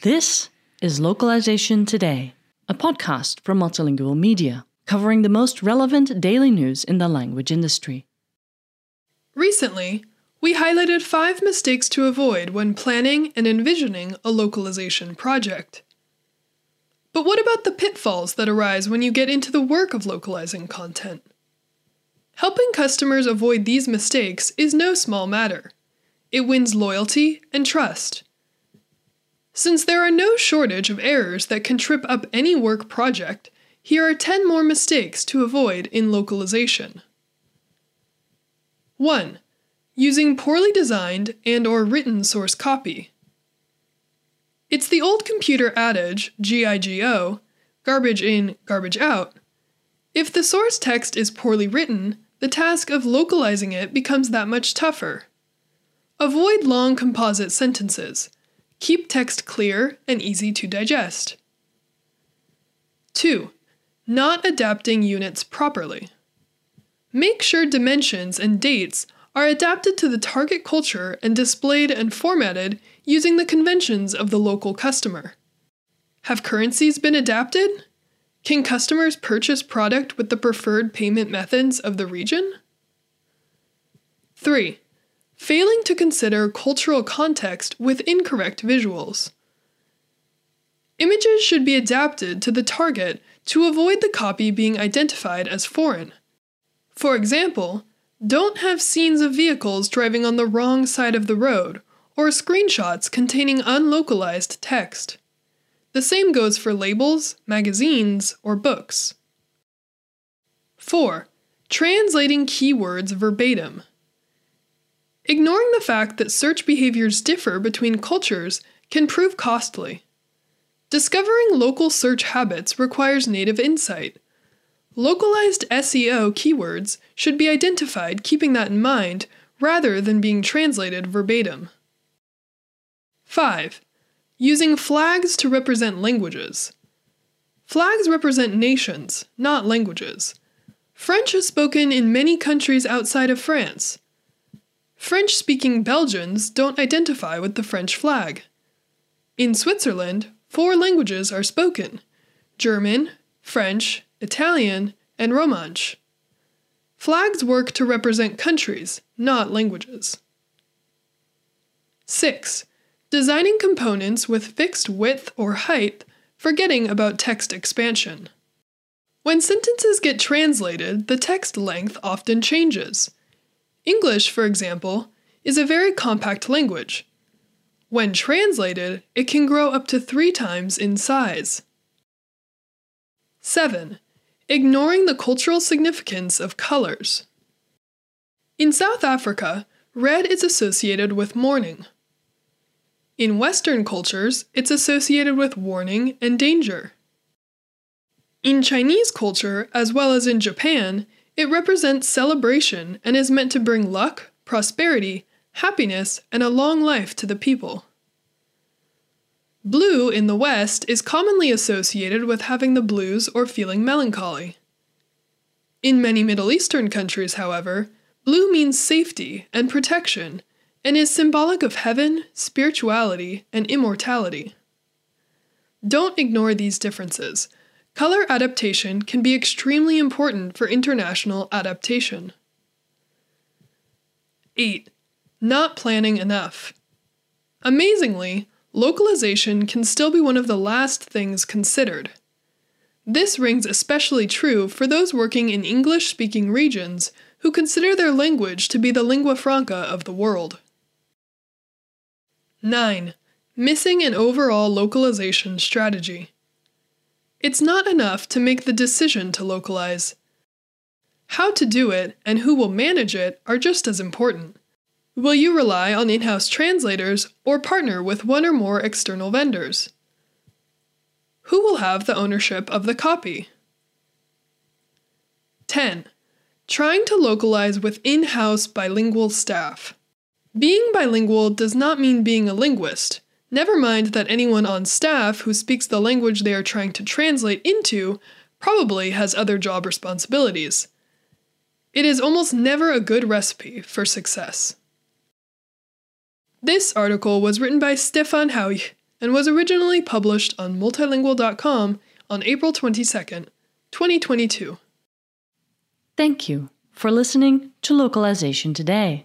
This is Localization Today, a podcast from Multilingual Media, covering the most relevant daily news in the language industry. Recently, we highlighted five mistakes to avoid when planning and envisioning a localization project. But what about the pitfalls that arise when you get into the work of localizing content? Helping customers avoid these mistakes is no small matter. It wins loyalty and trust. Since there are no shortage of errors that can trip up any work project, here are 10 more mistakes to avoid in localization. 1. Using poorly designed and or written source copy. It's the old computer adage, GIGO, garbage in, garbage out. If the source text is poorly written, the task of localizing it becomes that much tougher. Avoid long composite sentences. Keep text clear and easy to digest. 2. Not adapting units properly. Make sure dimensions and dates are adapted to the target culture and displayed and formatted using the conventions of the local customer. Have currencies been adapted? Can customers purchase product with the preferred payment methods of the region? 3. Failing to consider cultural context with incorrect visuals. Images should be adapted to the target to avoid the copy being identified as foreign. For example, don't have scenes of vehicles driving on the wrong side of the road or screenshots containing unlocalized text. The same goes for labels, magazines, or books. 4. Translating keywords verbatim. Ignoring the fact that search behaviors differ between cultures can prove costly. Discovering local search habits requires native insight. Localized SEO keywords should be identified keeping that in mind rather than being translated verbatim. 5. Using flags to represent languages. Flags represent nations, not languages. French is spoken in many countries outside of France. French speaking Belgians don't identify with the French flag. In Switzerland, four languages are spoken German, French, Italian, and Romansh. Flags work to represent countries, not languages. 6. Designing components with fixed width or height, forgetting about text expansion. When sentences get translated, the text length often changes. English, for example, is a very compact language. When translated, it can grow up to three times in size. 7. Ignoring the cultural significance of colors. In South Africa, red is associated with mourning. In Western cultures, it's associated with warning and danger. In Chinese culture, as well as in Japan, it represents celebration and is meant to bring luck, prosperity, happiness, and a long life to the people. Blue in the West is commonly associated with having the blues or feeling melancholy. In many Middle Eastern countries, however, blue means safety and protection and is symbolic of heaven, spirituality, and immortality. Don't ignore these differences. Color adaptation can be extremely important for international adaptation. 8. Not planning enough. Amazingly, localization can still be one of the last things considered. This rings especially true for those working in English speaking regions who consider their language to be the lingua franca of the world. 9. Missing an overall localization strategy. It's not enough to make the decision to localize. How to do it and who will manage it are just as important. Will you rely on in house translators or partner with one or more external vendors? Who will have the ownership of the copy? 10. Trying to localize with in house bilingual staff. Being bilingual does not mean being a linguist. Never mind that anyone on staff who speaks the language they are trying to translate into probably has other job responsibilities. it is almost never a good recipe for success. This article was written by Stefan Huyghe and was originally published on multilingual.com on April 22nd, 2022. Thank you for listening to Localization Today.